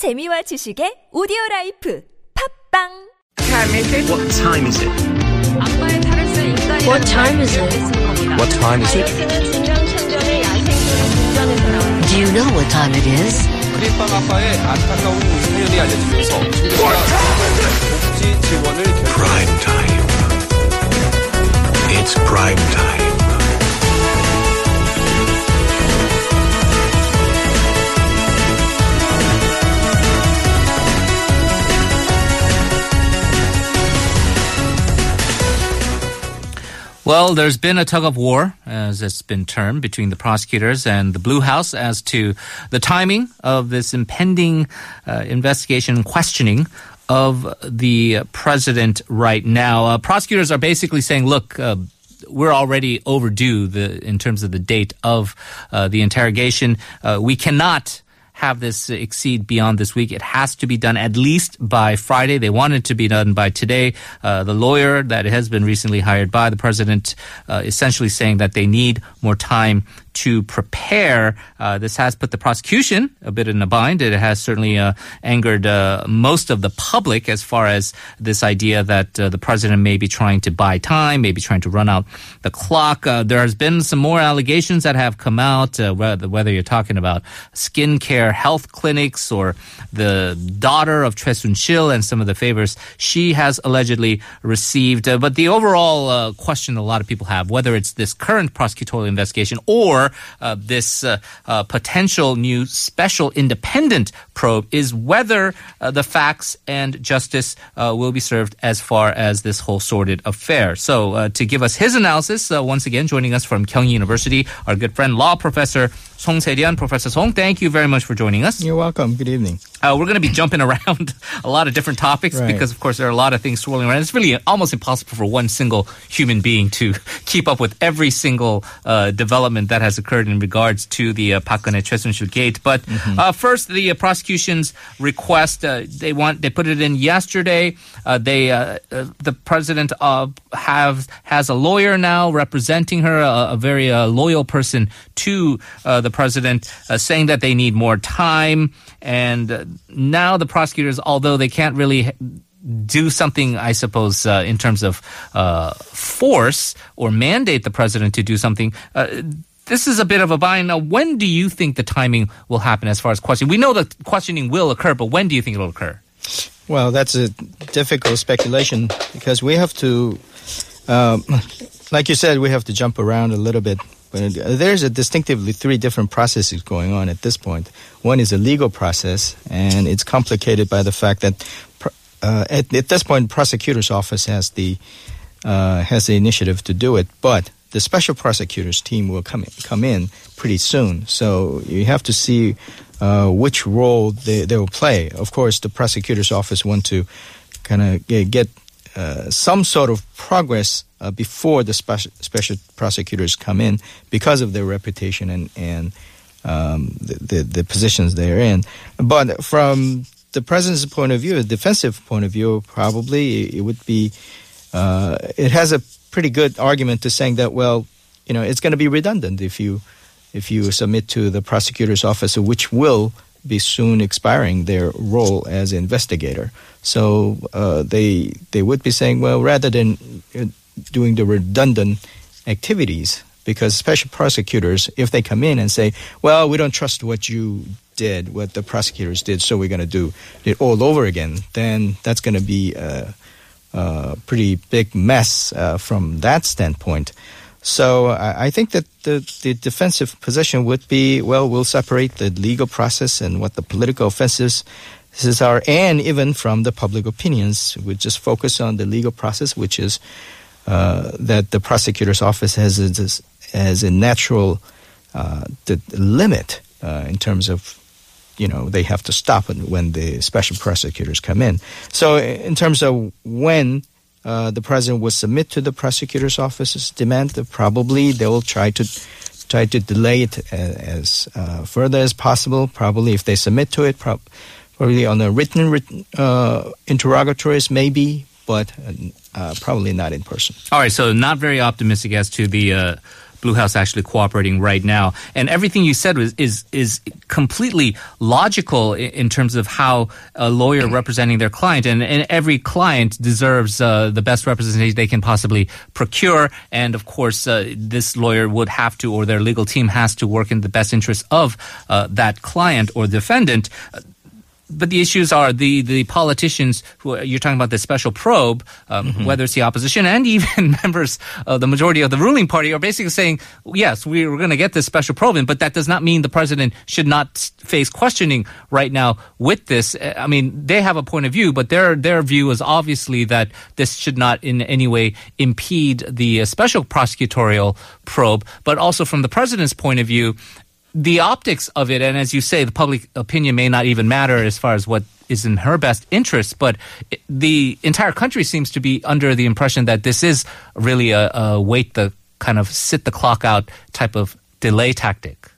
재미와 지식의 오디오 라이프 팝빵 What time is it? 악마의 탈을쓸 인간이 What time is it? What time is it? 다이어트는 중장창전의 야생동물 궁전에서 나온 Do you know what time it is? 크림빵 아빠의 안타까운 사연이 알려지면서 정부가 복지 지원을 결정. Prime time. It's prime time. Well, there's been a tug of war, as it's been termed, between the prosecutors and the Blue House as to the timing of this impending uh, investigation questioning of the president right now. Uh, prosecutors are basically saying, look, uh, we're already overdue the, in terms of the date of uh, the interrogation. Uh, we cannot have this exceed beyond this week. It has to be done at least by Friday. They want it to be done by today. Uh, the lawyer that has been recently hired by the president uh, essentially saying that they need more time to prepare. Uh, this has put the prosecution a bit in a bind. It has certainly uh, angered uh, most of the public as far as this idea that uh, the president may be trying to buy time, maybe trying to run out the clock. Uh, there has been some more allegations that have come out, uh, whether, whether you're talking about skincare health clinics or the daughter of Choi Soon-sil and some of the favors she has allegedly received. But the overall question a lot of people have, whether it's this current prosecutorial investigation or uh, this uh, uh, potential new special independent probe, is whether uh, the facts and justice uh, will be served as far as this whole sordid affair. So, uh, to give us his analysis, once again, joining us from Kyung University, our good friend, law professor Song Se-rian. Professor Song, thank you very much for joining us. You're welcome. Good evening. Uh, we're going to be jumping around a lot of different topics Right. because, of course, there are a lot of things swirling around. It's really almost impossible for one single human being to keep up with every single uh, development that has occurred in regards to the uh, Park Geun-hye gate. But uh, first, the uh, prosecution's request uh, they want they put it in yesterday. Uh, they uh, uh, the president uh, have has a lawyer now representing her, a, a very uh, loyal person to uh, the president, uh, saying that they need more time. And uh, now the prosecutors, although they can't really do something, I suppose, uh, in terms of uh, force or mandate the president to do something. Uh, this is a bit of a bind. Now, when do you think the timing will happen as far as questioning? We know that questioning will occur, but when do you think it'll occur? Well, that's a difficult speculation because we have to, um, like you said, we have to jump around a little bit. There's a distinctively three different processes going on at this point. One is a legal process, and it's complicated by the fact that uh, at, at this point, prosecutor's office has the uh, has the initiative to do it, but the special prosecutor's team will come in, come in pretty soon. So you have to see uh, which role they, they will play. Of course, the prosecutor's office want to kind of get uh, some sort of progress uh, before the special, special prosecutors come in because of their reputation and and um, the, the the positions they're in. But from the president's point of view, a defensive point of view, probably it would be uh, it has a pretty good argument to saying that well, you know, it's going to be redundant if you if you submit to the prosecutor's office, which will be soon expiring their role as investigator. So uh, they they would be saying, well, rather than uh, doing the redundant activities, because special prosecutors, if they come in and say, well, we don't trust what you did, what the prosecutors did, so we're going to do it all over again, then that's going to be a, a pretty big mess uh, from that standpoint. So I think that the, the defensive position would be, well, we'll separate the legal process and what the political offenses are, and even from the public opinions, we just focus on the legal process, which is uh, that the prosecutor's office has a, has a natural uh, the limit uh, in terms of you know they have to stop when the special prosecutors come in. So in terms of when uh, the president will submit to the prosecutor's office's demand, uh, probably they will try to try to delay it a- as uh, further as possible. Probably if they submit to it, prob- probably on a written, written uh, interrogatories, maybe, but uh, uh, probably not in person. All right, so not very optimistic as to the uh, Blue House actually cooperating right now. And everything you said was is is completely logical in, in terms of how a lawyer representing their client, and, and every client deserves uh, the best representation they can possibly procure. And of course, uh, this lawyer would have to, or their legal team has to, work in the best interest of uh, that client or defendant but the issues are the the politicians who you're talking about the special probe, um, whether it's the opposition and even members of the majority of the ruling party are basically saying, yes, we're going to get this special probe in, but that does not mean the president should not face questioning right now with this. Uh, I mean, they have a point of view, but their their view is obviously that this should not in any way impede the uh, special prosecutorial probe, but also from the president's point of view the optics of it, and as you say, the public opinion may not even matter as far as what is in her best interest, but the entire country seems to be under the impression that this is really a, a wait the kind of sit the clock out type of delay tactic.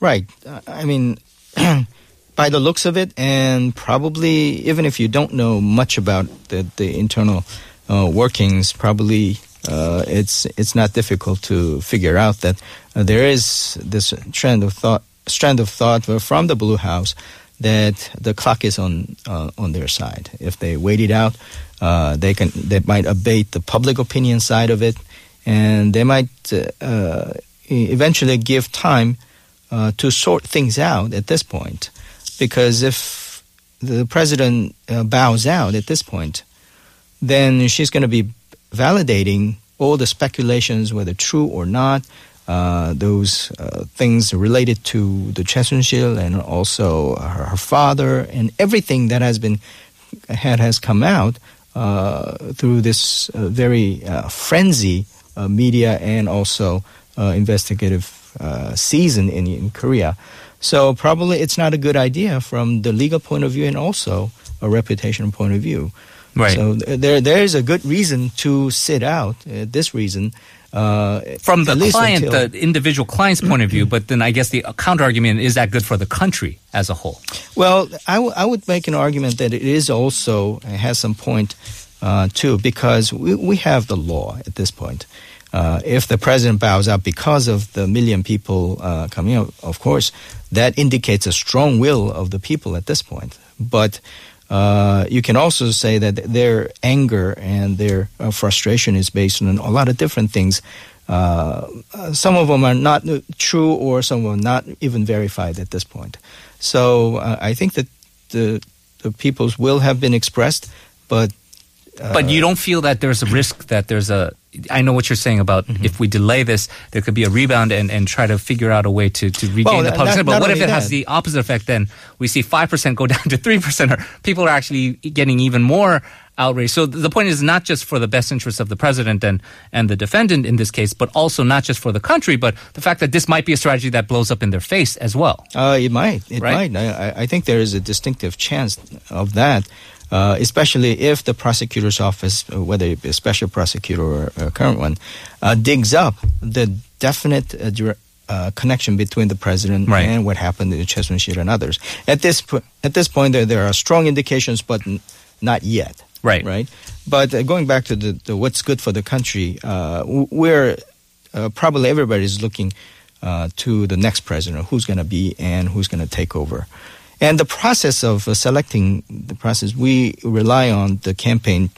Right. I mean, by the looks of it, and probably even if you don't know much about the, the internal uh, workings, probably uh, it's it's not difficult to figure out that there is this trend of thought, strand of thought from the Blue House that the clock is on uh, on their side. If they wait it out, uh, they can they might abate the public opinion side of it, and they might uh, e- eventually give time uh, to sort things out at this point. Because if the president uh, bows out at this point, then she's going to be validating all the speculations, whether true or not, uh, those uh, things related to the Choi Soon-sil and also her, her father and everything that has been had has come out uh, through this uh, very uh, frenzy uh, media and also uh, investigative uh, season in, in Korea. So probably it's not a good idea from the legal point of view and also a reputation point of view. Right. So th- there there is a good reason to sit out. Uh, this reason. Uh, From the client, until- the individual client's point of view, but then I guess the counter argument is that good for the country as a whole? Well, I, w- I would make an argument that it is also it has some point uh, too, because we, we have the law at this point. Uh, if the president bows out because of the million people uh, coming out, of course, that indicates a strong will of the people at this point. But uh, you can also say that their anger and their uh, frustration is based on a lot of different things. Uh, uh, some of them are not true, or some them not even verified at this point. So uh, I think that the the people's will have been expressed, but but you don't feel that there's a risk that there's a I know what you're saying about Mm-hmm. if we delay this, there could be a rebound and, and try to figure out a way to, to regain Well, the public. But what if it has the opposite effect? Then we see five percent go down to three percent, or people are actually getting even more outraged. So the point is not just for the best interest of the president and and the defendant in this case, but also not just for the country, but the fact that this might be a strategy that blows up in their face as well. Uh, it might. It Right? might. I, I- I think there is a distinctive chance of that, uh, especially if the prosecutor's office, uh, whether it be a special prosecutor or a current one, uh, digs up the definite uh, dir- uh, connection between the president Right. and what happened in Choi Soon-sil and others. At this po- at this point, there, there are strong indications, but n- not yet. Right. Right. But uh, going back to the, the what's good for the country, uh, we're uh, probably everybody's looking uh, to the next president, who's going to be and who's going to take over. And the process of uh, selecting the process, we rely on the campaign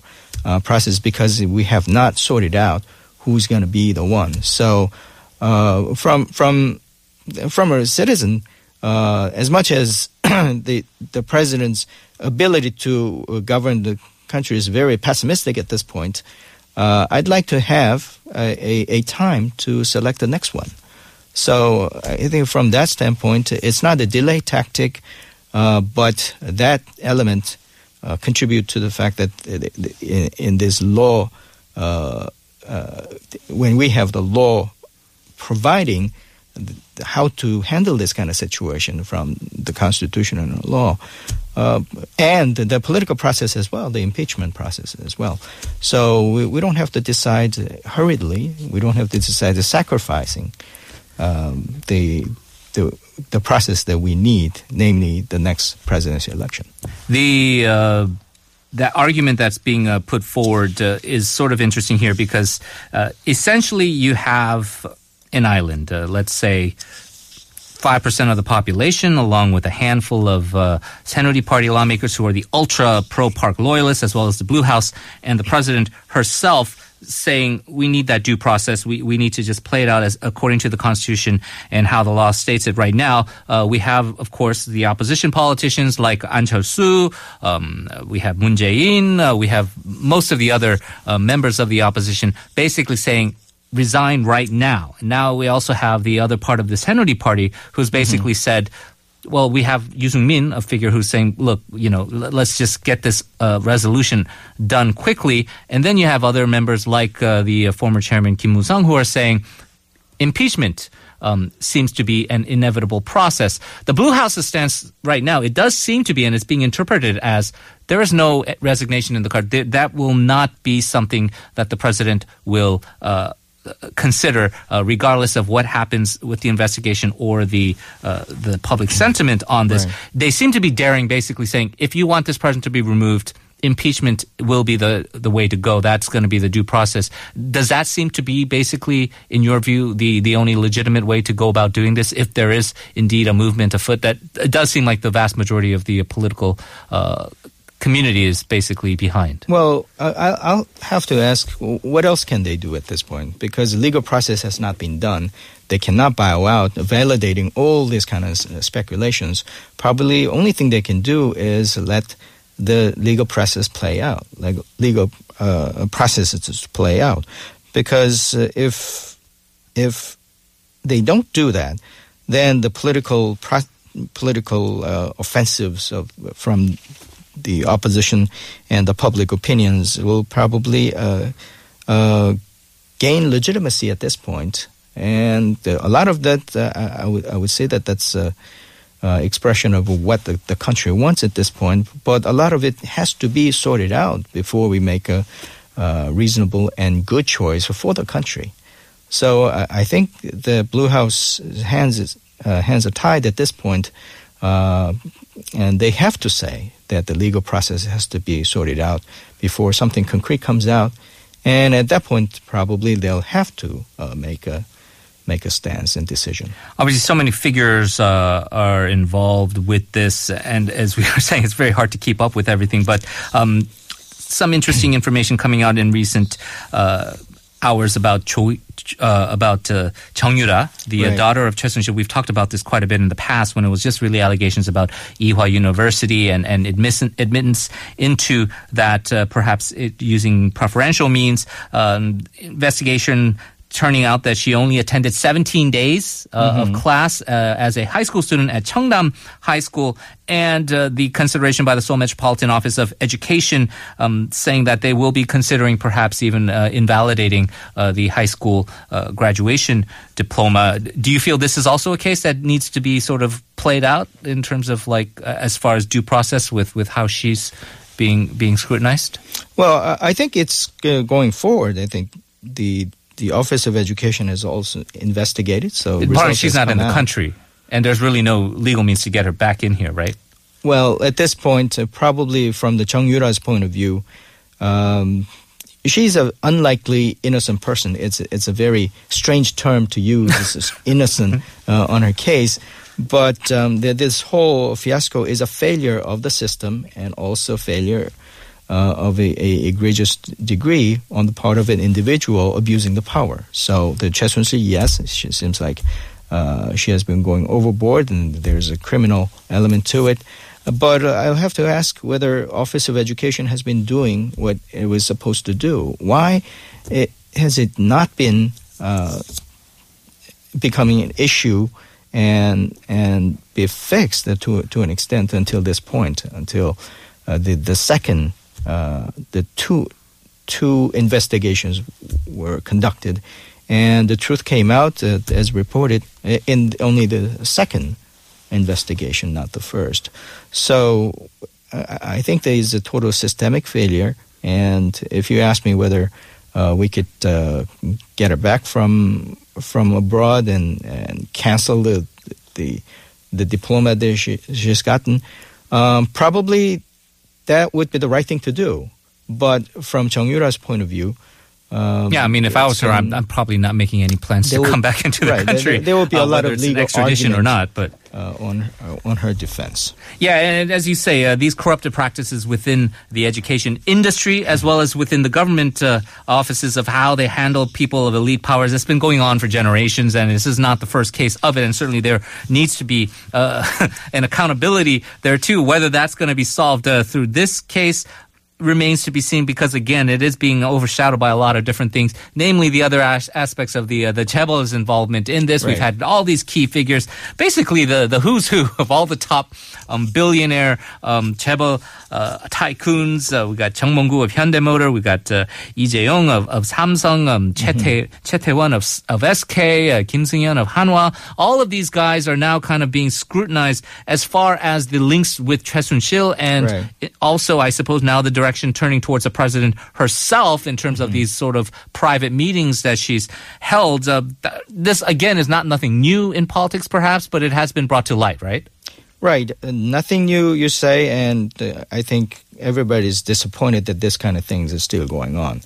uh, process because we have not sorted out who's going to be the one. So, uh, from from from a citizen, uh, as much as the the president's ability to uh, govern the country is very pessimistic at this point, uh, I'd like to have a, a, a time to select the next one. So I think from that standpoint, it's not a delay tactic, uh, but that element uh, contribute to the fact that uh, in, in this law, uh, uh, when we have the law providing how to handle this kind of situation from the Constitution and law, and the political process as well, the impeachment process as well. So we, we don't have to decide hurriedly. We don't have to decide sacrificing um, the, the the process that we need, namely the next presidential election. The uh, that argument that's being uh, put forward uh, is sort of interesting here because uh, essentially you have an island, uh, let's say 5% of the population, along with a handful of uh, Party lawmakers who are the ultra pro park loyalists, as well as the Blue House, and the president herself saying we need that due process. We, we need to just play it out as according to the Constitution and how the law states it right now. Uh, we have, of course, the opposition politicians like Ahn Cheol-soo. Um, we have Moon Jae-in. Uh, we have most of the other uh, members of the opposition basically saying resign right now. Now we also have the other part of this Saenuri party who's basically said, well, we have Yu Min, a figure who's saying, look, you know, l- let's just get this uh, resolution done quickly. And then you have other members like uh, the uh, former chairman Kim Moo-sung who are saying impeachment um, seems to be an inevitable process. The Blue House's stance right now, it does seem to be, and it's being interpreted as there is no resignation in the card. Th- That will not be something that the president will uh, consider, uh, regardless of what happens with the investigation or the uh, the public sentiment on this. They seem to be daring, basically saying, if you want this president to be removed. Impeachment will be the the way to go. That's going to be the due process. Does that seem to be basically, in your view, the the only legitimate way to go about doing this? If there is indeed a movement afoot, that it does seem like the vast majority of the political uh, community is basically behind. Well, I- I- I'll have to ask, what else can they do at this point? Because the legal process has not been done. They cannot bow out, validating all these kind of uh, speculations. Probably, only thing they can do is let the legal process play out, like legal uh, processes play out. Because uh, if if they don't do that, then the political pro- political uh, offensives of, from the opposition and the public opinions will probably uh, uh, gain legitimacy at this point. And a lot of that, uh, I, I would say that that's uh, expression of what the, the country wants at this point. But a lot of it has to be sorted out before we make a uh, reasonable and good choice for the country. So I think the Blue House hands is, hands are tied at this point, and they have to say that the legal process has to be sorted out before something concrete comes out, and at that point probably they'll have to uh, make a make a stance and decision. Obviously, so many figures uh, are involved with this, and as we were saying, it's very hard to keep up with everything. But um, some interesting information coming out in recent uh, hours about Cho, uh, about uh, Chung Yura, the uh, daughter of Choi Soon-sil. We've talked about this quite a bit in the past when it was just really allegations about Ewha University and and admiss- admittance into that, uh, perhaps it, using preferential means. Um, investigation turning out that she only attended 17 days uh, of class uh, as a high school student at Cheongdam High School, and uh, the consideration by the Seoul Metropolitan Office of Education um, saying that they will be considering perhaps even uh, invalidating uh, the high school uh, graduation diploma. Do you feel this is also a case that needs to be sort of played out in terms of like uh, as far as due process with with how she's being being scrutinized? Well, I I think it's going forward. I think the the Office of Education has also investigated. So results she's not in the out. country, and there's really no legal means to get her back in here, right? Well, at this point, uh, probably from the Chung Yura's point of view, um, she's an unlikely innocent person. It's it's a very strange term to use. Innocent uh, on her case, but um, the, this whole fiasco is a failure of the system and also failure. Uh, of a, a egregious degree on the part of an individual abusing the power. So the Choi Soon-sil, yes, she seems like uh, she has been going overboard, and there's a criminal element to it. But uh, I'll have to ask whether Office of Education has been doing what it was supposed to do. Why it, has it not been uh, becoming an issue and and be fixed to to an extent until this point, until uh, the the second uh, the two two investigations were conducted, and the truth came out uh, as reported uh, in only the second investigation, not the first. So I think there is a total systemic failure. And if you ask me whether uh, we could uh, get her back from from abroad and, and cancel the the the diploma that she, she's gotten, um, probably that would be the right thing to do. But from Chung Yura's point of view, Um, Yeah, I mean, if I was her, I'm, I'm probably not making any plans to will- come back into the right, country. there will be a uh, lot of legal extradition or not. But uh, on uh, on her defense. Yeah, and as you say, uh, these corrupted practices within the education industry, as well as within the government uh, offices of how they handle people of elite powers, it's been going on for generations, and this is not the first case of it. And certainly there needs to be uh, an accountability there too. Whether that's going to be solved uh, through this case remains to be seen because again it is being overshadowed by a lot of different things namely the other as- aspects of the uh, the Chaebol's involvement in this. We've had all these key figures. Basically the the who's who of all the top um, billionaire um, Chaebol uh, tycoons. Uh, we got Chung Mong-koo of Hyundai Motor. We got uh, Lee Jae-yong of, of Samsung um, Che Tae- Che Tae-won of, of SK uh, Kim Seung-yeon of Hanwha. All of these guys are now kind of being scrutinized as far as the links with Choi Soon-sil and Right. also, I suppose, now the direction turning towards the president herself in terms of these sort of private meetings that she's held. Uh, th- this, again, is not nothing new in politics, perhaps, but it has been brought to light, right? Right. Uh, nothing new, you say, and uh, I think everybody's disappointed that this kind of things is still going on.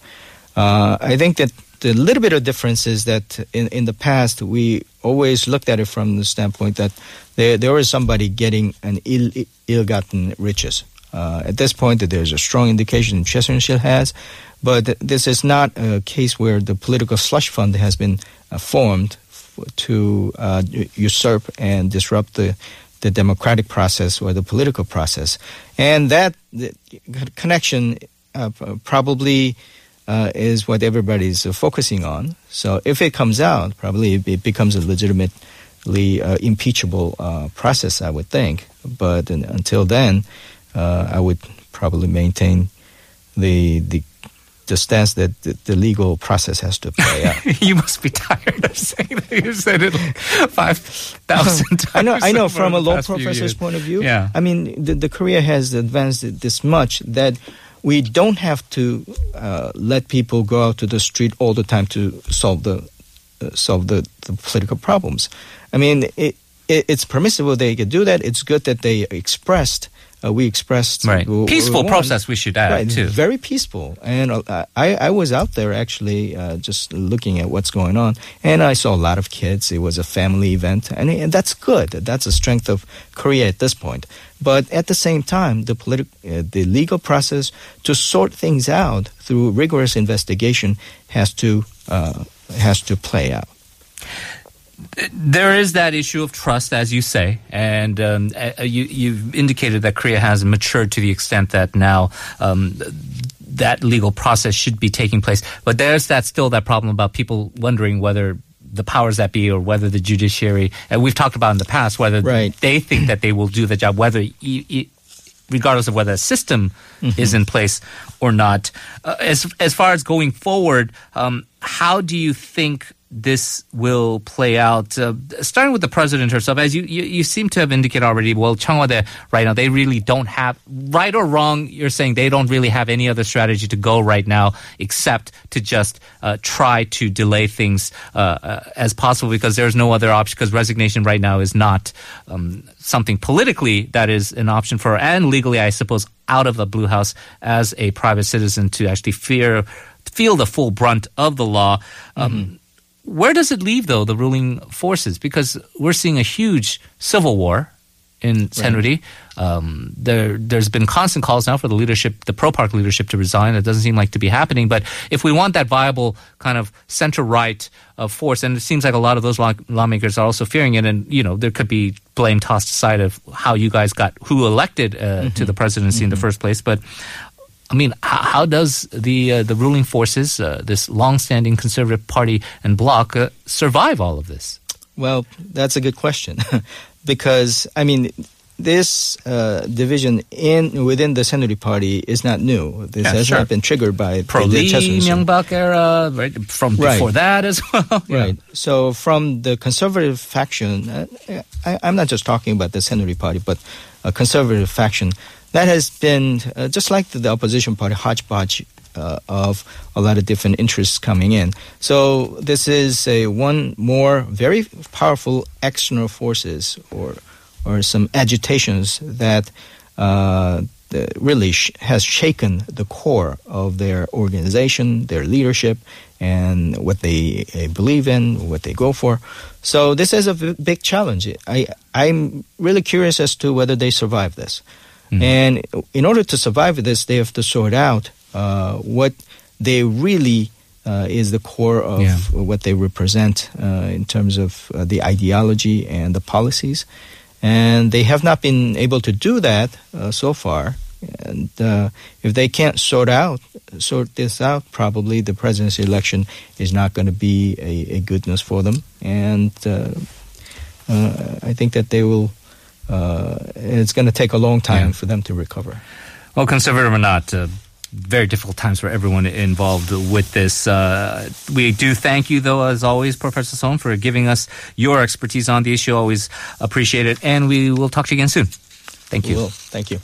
Uh, I think that the little bit of difference is that in, in the past, we always looked at it from the standpoint that there, there was somebody getting an ill, ill-gotten riches. Uh, at this point, that there's a strong indication Soon-sil has, but this is not a case where the political slush fund has been uh, formed f- to uh, usurp and disrupt the the democratic process or the political process, and that connection uh, probably uh, is what everybody's uh, focusing on. So if it comes out, probably it, becomes a legitimately impeachable process, I would think. But un- until then, uh, I would probably maintain the the the stance that the, the legal process has to play out. you must be tired of saying that. You've said it like 5,000 times. I know, I know. From a law professor's point of view, Yeah. I mean, the, the Korea has advanced this much that we don't have to uh, let people go out to the street all the time to solve the uh, solve the, the political problems. I mean, it, it, it's permissible they could do that. It's good that they expressed. Uh, we expressed Right. w- Peaceful w- process, we should add, right, too. Very peaceful, and uh, I I was out there actually uh, just looking at what's going on, and I saw a lot of kids. It was a family event, and, and that's good. That's a strength of Korea at this point. But at the same time, the politi- uh, the legal process to sort things out through rigorous investigation has to uh, has to play out. There is that issue of trust, as you say, and um, you, you've indicated that Korea has matured to the extent that now um, that legal process should be taking place. But there's that still that problem about people wondering whether the powers that be or whether the judiciary, and we've talked about in the past, whether Right. they think that they will do the job, whether. E- e- regardless of whether a system is in place or not. Uh, as as far as going forward, um, how do you think this will play out? Uh, starting with the president herself, as you, you you seem to have indicated already. Well, Cheong Wa Dae right now they really don't have right or wrong. You're saying they don't really have any other strategy to go right now except to just uh, try to delay things uh, uh, as possible because there's no other option. Because resignation right now is not um, something politically that is an option for and legally, I suppose, out of the Blue House as a private citizen to actually fear feel the full brunt of the law. Um, Where does it leave, though, the ruling forces? Because we're seeing a huge civil war in Saenuri. Um, there, there's been constant calls now for the leadership, the pro park leadership, to resign. It doesn't seem like to be happening. But if we want that viable kind of center right uh, force, and it seems like a lot of those law- lawmakers are also fearing it, and you know there could be blame tossed aside of how you guys got who elected uh, to the presidency in the first place, but. I mean, how, how does the uh, the ruling forces, uh, this long-standing conservative party and bloc, uh, survive all of this? Well, that's a good question, because I mean, this uh, division in within the Saenuri Party is not new. This Yeah, has sure. not been triggered by Pro the Lee. Myung-bak era, right? From Right. before that as well. Yeah. Right. So from the conservative faction, uh, I, I'm not just talking about the Saenuri Party, but a conservative faction that has been uh, just like the, the opposition party hodgepodge uh, of a lot of different interests coming in. So this is a one more very powerful external forces or or some agitations that uh, really sh- has shaken the core of their organization, their leadership, and what they uh, believe in, what they go for. So this is a v- big challenge. I I'm really curious as to whether they survive this. And in order to survive this, they have to sort out uh, what they really uh, is the core of Yeah. what they represent uh, in terms of uh, the ideology and the policies. And they have not been able to do that uh, so far. And uh, if they can't sort out sort this out, probably the presidency election is not going to be a, a goodness for them. And uh, uh, I think that they will. Uh, it's going to take a long time Yeah. for them to recover. Well, conservative or not, uh, very difficult times for everyone involved with this. Uh, we do thank you, though, as always, Professor Sohn, for giving us your expertise on the issue. Always appreciate it. And we will talk to you again soon. Thank you. Thank you.